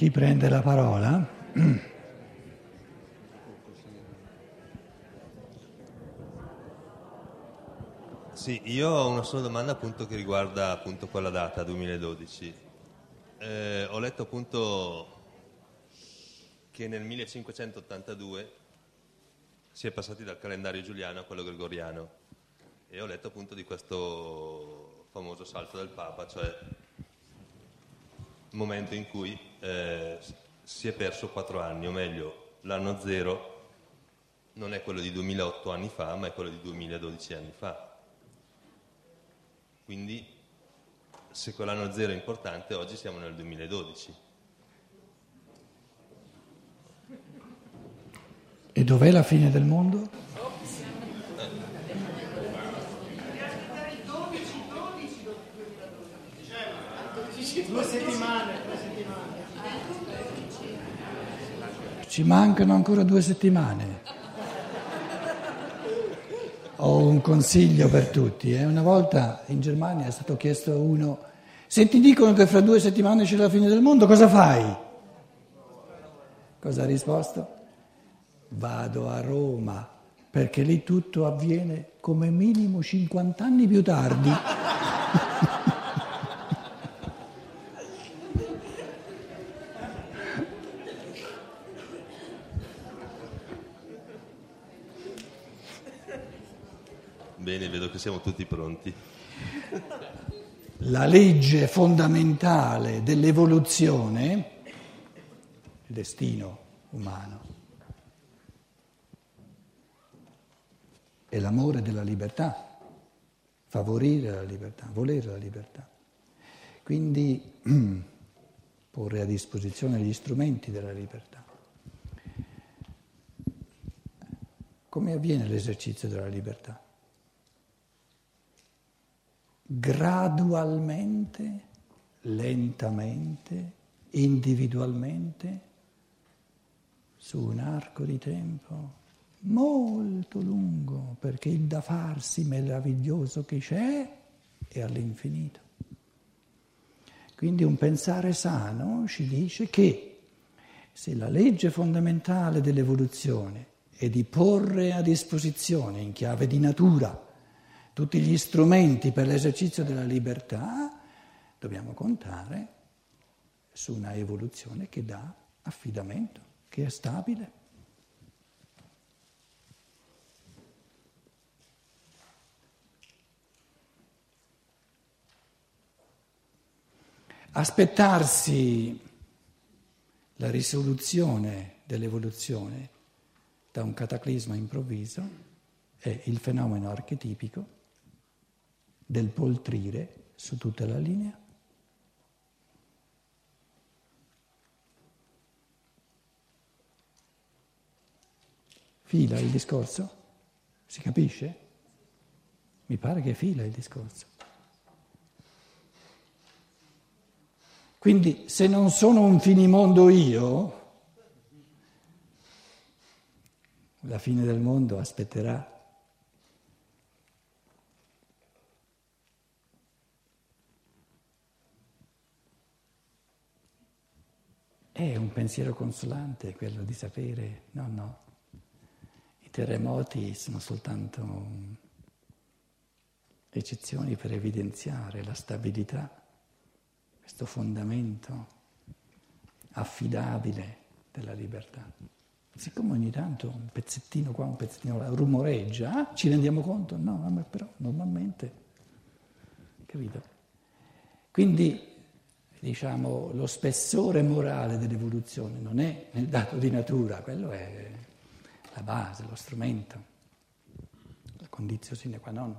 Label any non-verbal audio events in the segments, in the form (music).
Chi prende la parola? Sì, io ho una sola domanda appunto che riguarda appunto quella data, 2012. Eh, ho letto appunto che nel 1582 si è passati dal calendario giuliano a quello gregoriano e ho letto appunto di questo famoso salto del Papa, cioè momento in cui eh, si è perso quattro anni, o meglio, l'anno zero non è quello di 2008 anni fa, ma è quello di 2012 anni fa. Quindi se quell'anno zero è importante, oggi siamo nel 2012. E dov'è la fine del mondo? Due settimane, due settimane. Ci mancano ancora due settimane. Ho un consiglio per tutti. Eh. Una volta in Germania è stato chiesto a uno, se ti dicono che fra due settimane c'è la fine del mondo, cosa fai? Cosa ha risposto? Vado a Roma, perché lì tutto avviene come minimo 50 anni più tardi. Bene, vedo che siamo tutti pronti. La legge fondamentale dell'evoluzione, il destino umano, è l'amore della libertà, favorire la libertà, volere la libertà. Quindi (clears throat) porre a disposizione gli strumenti della libertà. Come avviene l'esercizio della libertà? Gradualmente, lentamente, individualmente, su un arco di tempo molto lungo, perché il da farsi meraviglioso che c'è è all'infinito. Quindi un pensare sano ci dice che se la legge fondamentale dell'evoluzione è di porre a disposizione in chiave di natura tutti gli strumenti per l'esercizio della libertà, dobbiamo contare su una evoluzione che dà affidamento, che è stabile. Aspettarsi la risoluzione dell'evoluzione da un cataclisma improvviso è il fenomeno archetipico del poltrire su tutta la linea. Fila il discorso? Si capisce? Mi pare che fila il discorso. Quindi se non sono un finimondo io, la fine del mondo aspetterà È un pensiero consolante quello di sapere, no, no, i terremoti sono soltanto eccezioni per evidenziare la stabilità, questo fondamento affidabile della libertà. Siccome ogni tanto un pezzettino qua, un pezzettino là rumoreggia, ci rendiamo conto? No, ma però normalmente, capito? Quindi diciamo, lo spessore morale dell'evoluzione non è nel dato di natura, quello è la base, lo strumento, la condizione sine qua non.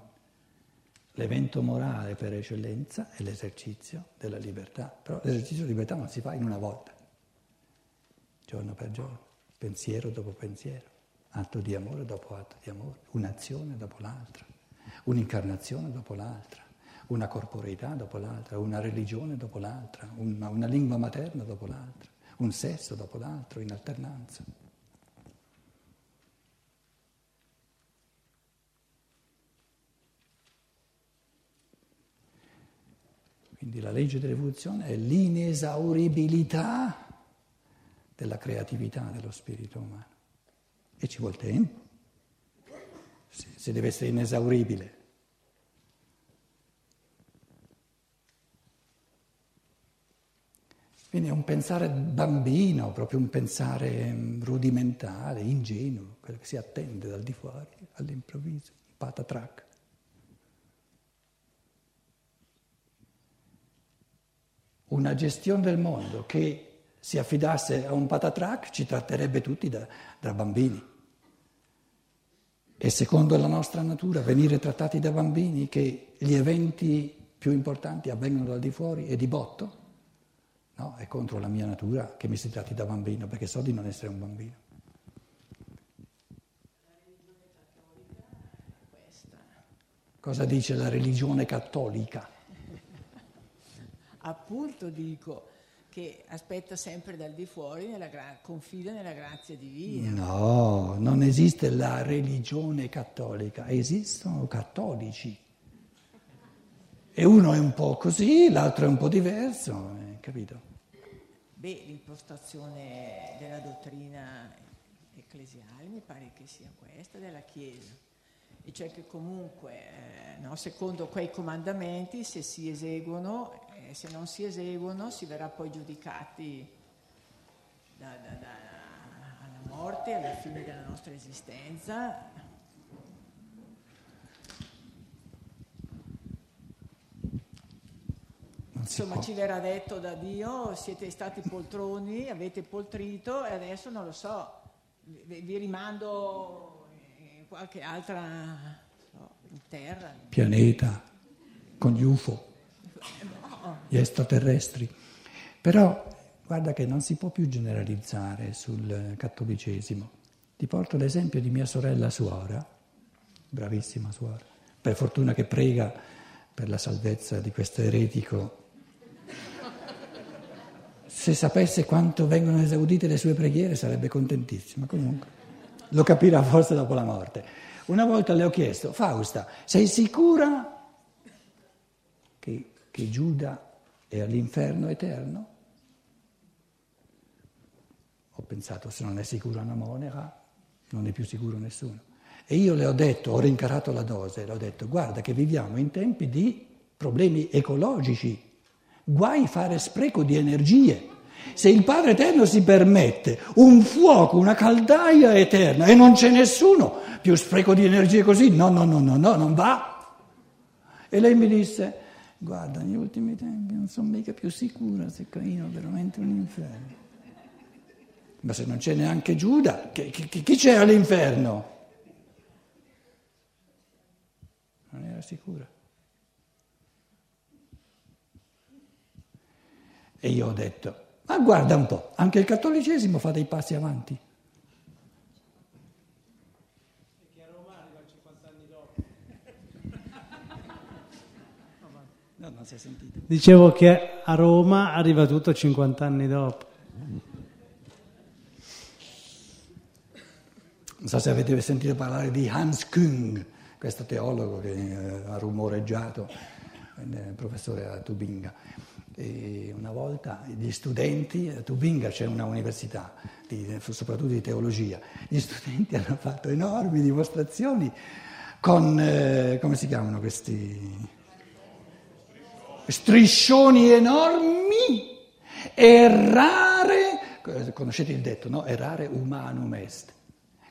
L'evento morale per eccellenza è l'esercizio della libertà, però l'esercizio della libertà non si fa in una volta, giorno per giorno, pensiero dopo pensiero, atto di amore dopo atto di amore, un'azione dopo l'altra, un'incarnazione dopo l'altra una corporeità dopo l'altra, una religione dopo l'altra, una, una lingua materna dopo l'altra, un sesso dopo l'altro in alternanza. Quindi la legge dell'evoluzione è l'inesauribilità della creatività dello spirito umano. E ci vuole tempo, se deve essere inesauribile. Quindi è un pensare bambino, proprio un pensare mm, rudimentale, ingenuo, quello che si attende dal di fuori all'improvviso, patatrac. Una gestione del mondo che si affidasse a un patatrac ci tratterebbe tutti da, da bambini. E secondo la nostra natura venire trattati da bambini che gli eventi più importanti avvengono dal di fuori e di botto? No, è contro la mia natura che mi si tratti da bambino, perché so di non essere un bambino. Cosa dice la religione cattolica? Appunto dico che aspetta sempre dal di fuori, nella gra- confida nella grazia divina. No, non esiste la religione cattolica, esistono cattolici. E uno è un po' così, l'altro è un po' diverso, eh, capito? Beh, l'impostazione della dottrina ecclesiale mi pare che sia questa della Chiesa, e cioè che comunque, eh, no, secondo quei comandamenti, se si eseguono, eh, se non si eseguono, si verrà poi giudicati da, da, da, alla morte, alla fine della nostra esistenza, Insomma, ci verrà detto da Dio, siete stati poltroni, avete poltrito e adesso non lo so, vi rimando in qualche altra in terra. Pianeta, con gli UFO, no. gli extraterrestri. Però guarda che non si può più generalizzare sul cattolicesimo. Ti porto l'esempio di mia sorella suora, bravissima suora, per fortuna che prega per la salvezza di questo eretico se sapesse quanto vengono esaudite le sue preghiere sarebbe contentissima, comunque lo capirà forse dopo la morte. Una volta le ho chiesto, Fausta, sei sicura che, che Giuda è all'inferno eterno? Ho pensato, se non è sicura una monaca, non è più sicuro nessuno. E io le ho detto, ho rincarato la dose, le ho detto, guarda che viviamo in tempi di problemi ecologici, guai fare spreco di energie. Se il Padre Eterno si permette un fuoco, una caldaia eterna e non c'è nessuno più spreco di energie così, no, no, no, no, no, non va. E lei mi disse, guarda, negli ultimi tempi non sono mica più sicura se cammino veramente un inferno. Ma se non c'è neanche Giuda, chi, chi, chi c'è all'inferno? Non era sicura. E io ho detto, ma guarda un po', anche il cattolicesimo fa dei passi avanti. Perché a Roma arriva 50 anni dopo. No, non si è sentito. Dicevo che a Roma arriva tutto 50 anni dopo. Non so se avete sentito parlare di Hans Küng, questo teologo che eh, ha rumoreggiato, eh, professore a Tubinga. E una volta gli studenti, a Tubinga c'è una università, di, soprattutto di teologia, gli studenti (laughs) hanno fatto enormi dimostrazioni con, eh, come si chiamano questi? Striscioni enormi, errare, conoscete il detto, no? Errare humanum est.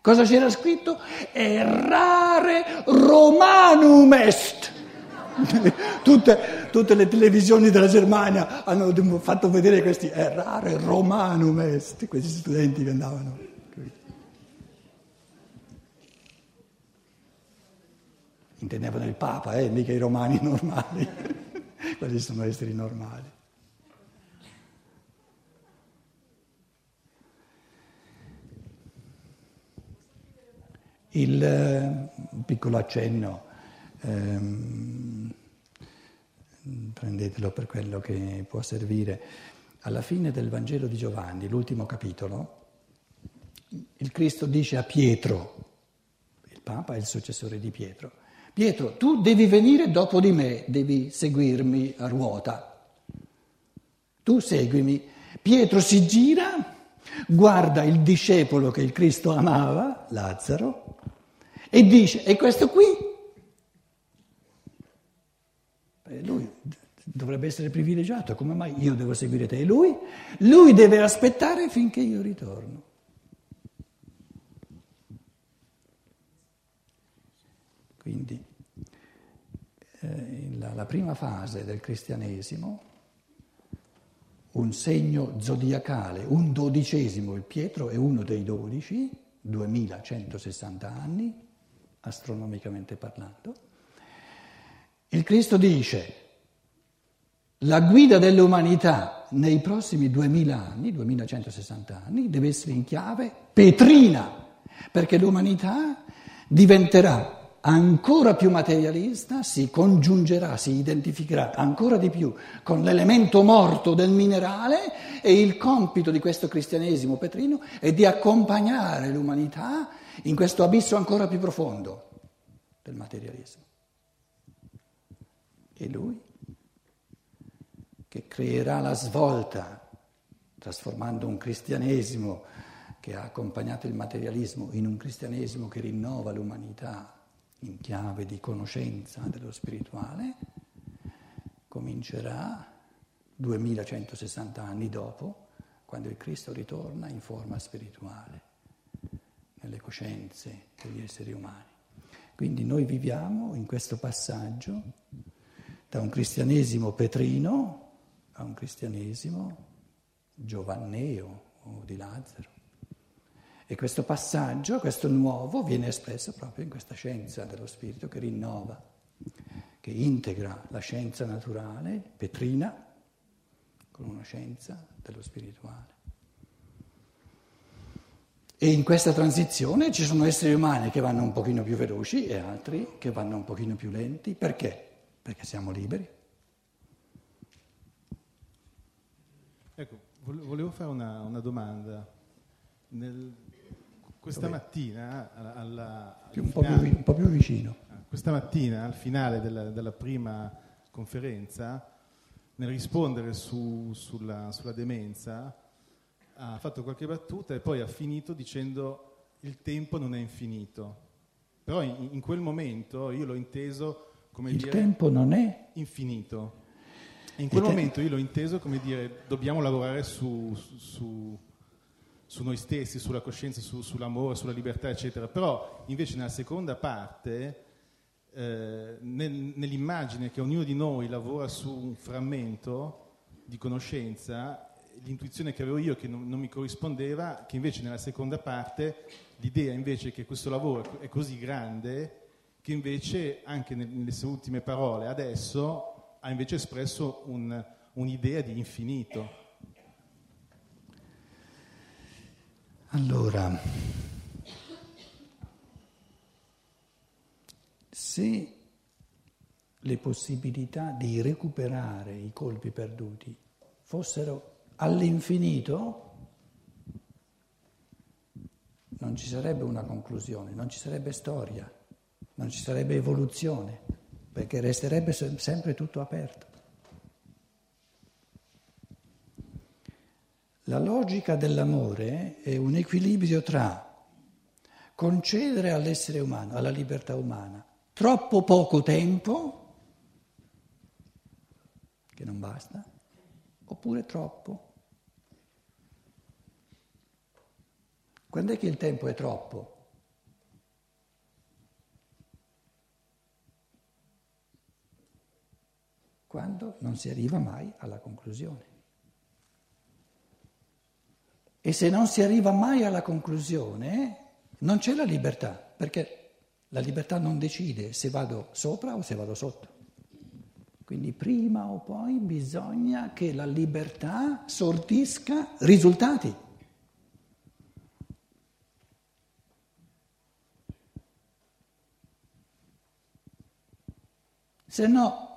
Cosa c'era scritto? Errare romanum est. (laughs) tutte, tutte, le televisioni della Germania hanno fatto vedere questi errare romanum est, questi studenti che andavano. Intendevano il Papa, eh, mica i romani (laughs) normali, quelli sono esseri normali. Il eh, piccolo accenno ehm, prendetelo per quello che può servire. Alla fine del Vangelo di Giovanni, l'ultimo capitolo, il Cristo dice a Pietro, il Papa è il successore di Pietro, Pietro, tu devi venire dopo di me, devi seguirmi a ruota. Tu seguimi. Pietro si gira, guarda il discepolo che il Cristo amava, Lazzaro, e dice, e questo qui? E lui dovrebbe essere privilegiato, come mai io devo seguire te? E lui? Lui deve aspettare finché io ritorno. Quindi eh, la, la prima fase del cristianesimo, un segno zodiacale, un dodicesimo, il Pietro è uno dei dodici, 2160 anni, astronomicamente parlando. Il Cristo dice, la guida dell'umanità nei prossimi 2000 anni, 2160 anni, deve essere in chiave petrina, perché l'umanità diventerà ancora più materialista, si congiungerà, si identificherà ancora di più con l'elemento morto del minerale e il compito di questo cristianesimo petrino è di accompagnare l'umanità in questo abisso ancora più profondo del materialismo. E lui, che creerà la svolta, trasformando un cristianesimo che ha accompagnato il materialismo in un cristianesimo che rinnova l'umanità in chiave di conoscenza dello spirituale, comincerà 2160 anni dopo, quando il Cristo ritorna in forma spirituale, nelle coscienze degli esseri umani. Quindi noi viviamo in questo passaggio da un cristianesimo petrino a un cristianesimo giovanneo o di Lazzaro. E questo passaggio, questo nuovo, viene espresso proprio in questa scienza dello spirito che rinnova, che integra la scienza naturale, petrina, con una scienza dello spirituale. E in questa transizione ci sono esseri umani che vanno un pochino più veloci e altri che vanno un pochino più lenti. Perché? Perché siamo liberi. Volevo fare una, una domanda. Nel, questa Dove? mattina, alla, alla, più, un, finale, po più, un, po più, vicino. Ah, questa mattina, al finale della, della prima conferenza, nel rispondere su, sulla, sulla, demenza, ha fatto qualche battuta e poi ha finito dicendo il tempo non è infinito. Però in, in quel momento io l'ho inteso come il dire... Il tempo non è infinito. E in quel momento io l'ho inteso come dire dobbiamo lavorare su, su su noi stessi, sulla coscienza, su, sull'amore, sulla libertà, eccetera. Però invece nella seconda parte, eh, nel, nell'immagine che ognuno di noi lavora su un frammento di conoscenza, l'intuizione che avevo io che non, non mi corrispondeva, che invece nella seconda parte l'idea invece che questo lavoro è così grande che invece anche nelle sue ultime parole adesso ha invece espresso un, un'idea di infinito. Allora, se le possibilità di recuperare i colpi perduti fossero all'infinito, non ci sarebbe una conclusione, non ci sarebbe storia, non ci sarebbe evoluzione, perché resterebbe sempre tutto aperto. La logica dell'amore è un equilibrio tra concedere all'essere umano, alla libertà umana, troppo poco tempo, che non basta, oppure troppo. Quando è che il tempo è troppo? Quando non si arriva mai alla conclusione. E se non si arriva mai alla conclusione, non c'è la libertà, perché la libertà non decide se vado sopra o se vado sotto. Quindi prima o poi bisogna che la libertà sortisca risultati. Se no,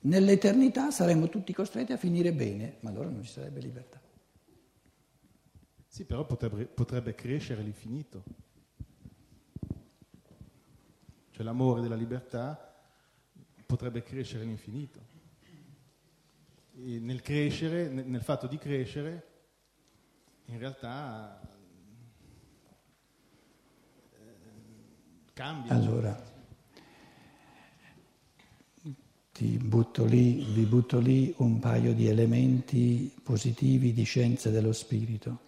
nell'eternità saremmo tutti costretti a finire bene, ma allora non ci sarebbe libertà. Sì, però potrebbe, potrebbe crescere l'infinito. Cioè l'amore della libertà potrebbe crescere l'infinito. E nel crescere, nel fatto di crescere, in realtà eh, cambia. Allora, ti butto lì, vi butto lì un paio di elementi positivi di scienza dello spirito,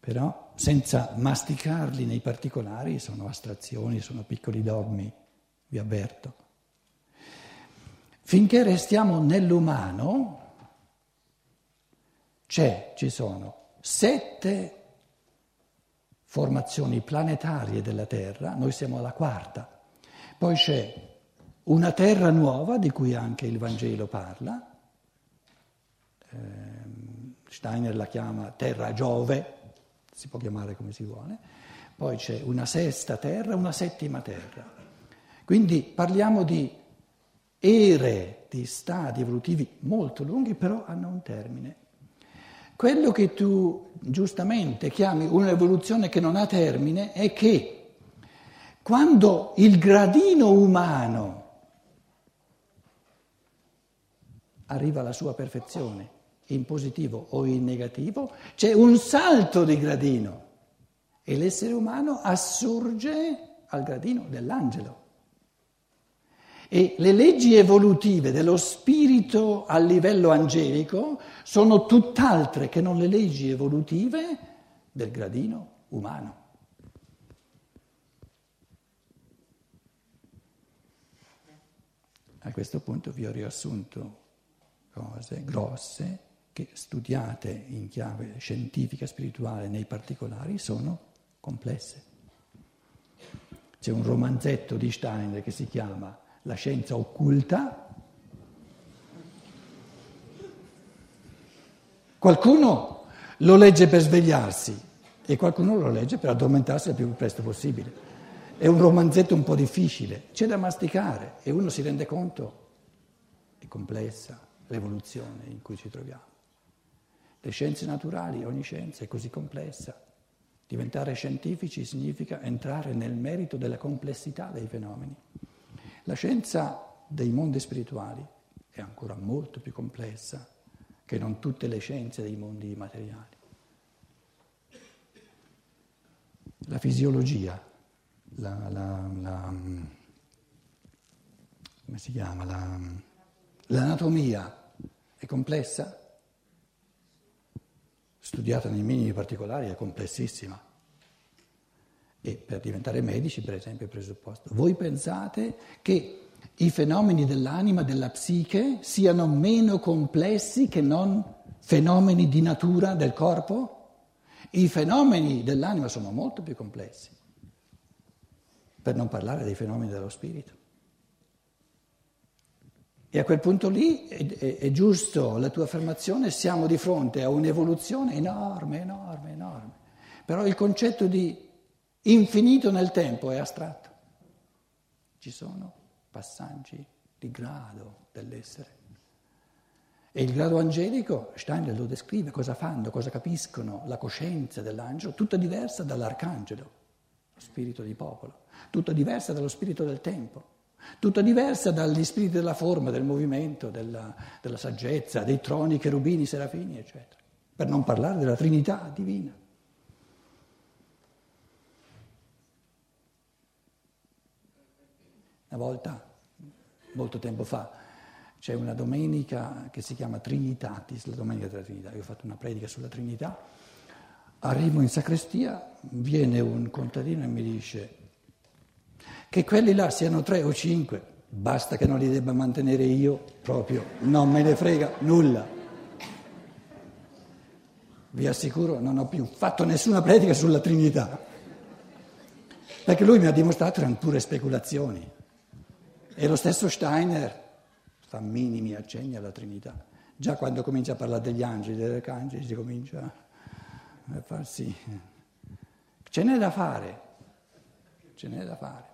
però senza masticarli nei particolari, sono astrazioni, sono piccoli dogmi, vi avverto. Finché restiamo nell'umano, c'è, ci sono sette formazioni planetarie della Terra, noi siamo alla quarta, poi c'è una terra nuova di cui anche il Vangelo parla, ehm, Steiner la chiama terra Giove, si può chiamare come si vuole, poi c'è una sesta terra, una settima terra. Quindi parliamo di ere, di stadi evolutivi molto lunghi, però hanno un termine. Quello che tu giustamente chiami un'evoluzione che non ha termine è che quando il gradino umano arriva alla sua perfezione, in positivo o in negativo, c'è un salto di gradino e l'essere umano assurge al gradino dell'angelo. E le leggi evolutive dello spirito a livello angelico sono tutt'altre che non le leggi evolutive del gradino umano. A questo punto vi ho riassunto cose grosse che studiate in chiave scientifica, spirituale, nei particolari, sono complesse. C'è un romanzetto di Steiner che si chiama La scienza occulta. Qualcuno lo legge per svegliarsi e qualcuno lo legge per addormentarsi il più presto possibile. È un romanzetto un po' difficile, c'è da masticare e uno si rende conto, è complessa l'evoluzione in cui ci troviamo. Le scienze naturali, ogni scienza è così complessa. Diventare scientifici significa entrare nel merito della complessità dei fenomeni. La scienza dei mondi spirituali è ancora molto più complessa che non tutte le scienze dei mondi materiali. La fisiologia, la, la, la, come si chiama? l'anatomia è complessa? studiata nei minimi particolari, è complessissima. E per diventare medici, per esempio, è presupposto. Voi pensate che i fenomeni dell'anima, della psiche, siano meno complessi che non fenomeni di natura del corpo? I fenomeni dell'anima sono molto più complessi, per non parlare dei fenomeni dello spirito. E a quel punto lì è, è, è, giusto la tua affermazione, siamo di fronte a un'evoluzione enorme, enorme, enorme. Però il concetto di infinito nel tempo è astratto. Ci sono passaggi di grado dell'essere. E il grado angelico, Steiner lo descrive, cosa fanno, cosa capiscono, la coscienza dell'angelo, tutta diversa dall'arcangelo, lo spirito di popolo, tutta diversa dallo spirito del tempo tutta diversa dagli spiriti della forma, del movimento, della, della saggezza, dei troni, cherubini, serafini, eccetera. Per non parlare della Trinità divina. Una volta, molto tempo fa, c'è una domenica che si chiama Trinitatis, la domenica della Trinità. Io ho fatto una predica sulla Trinità. Arrivo in sacrestia, viene un contadino e mi dice che quelli là siano tre o cinque, basta che non li debba mantenere io, proprio non me ne frega nulla. Vi assicuro, non ho più fatto nessuna predica sulla Trinità, perché lui mi ha dimostrato che erano pure speculazioni. E lo stesso Steiner fa minimi accenni alla Trinità. Già quando comincia a parlare degli angeli, degli arcangeli, si comincia a farsi... Ce n'è da fare, ce n'è da fare.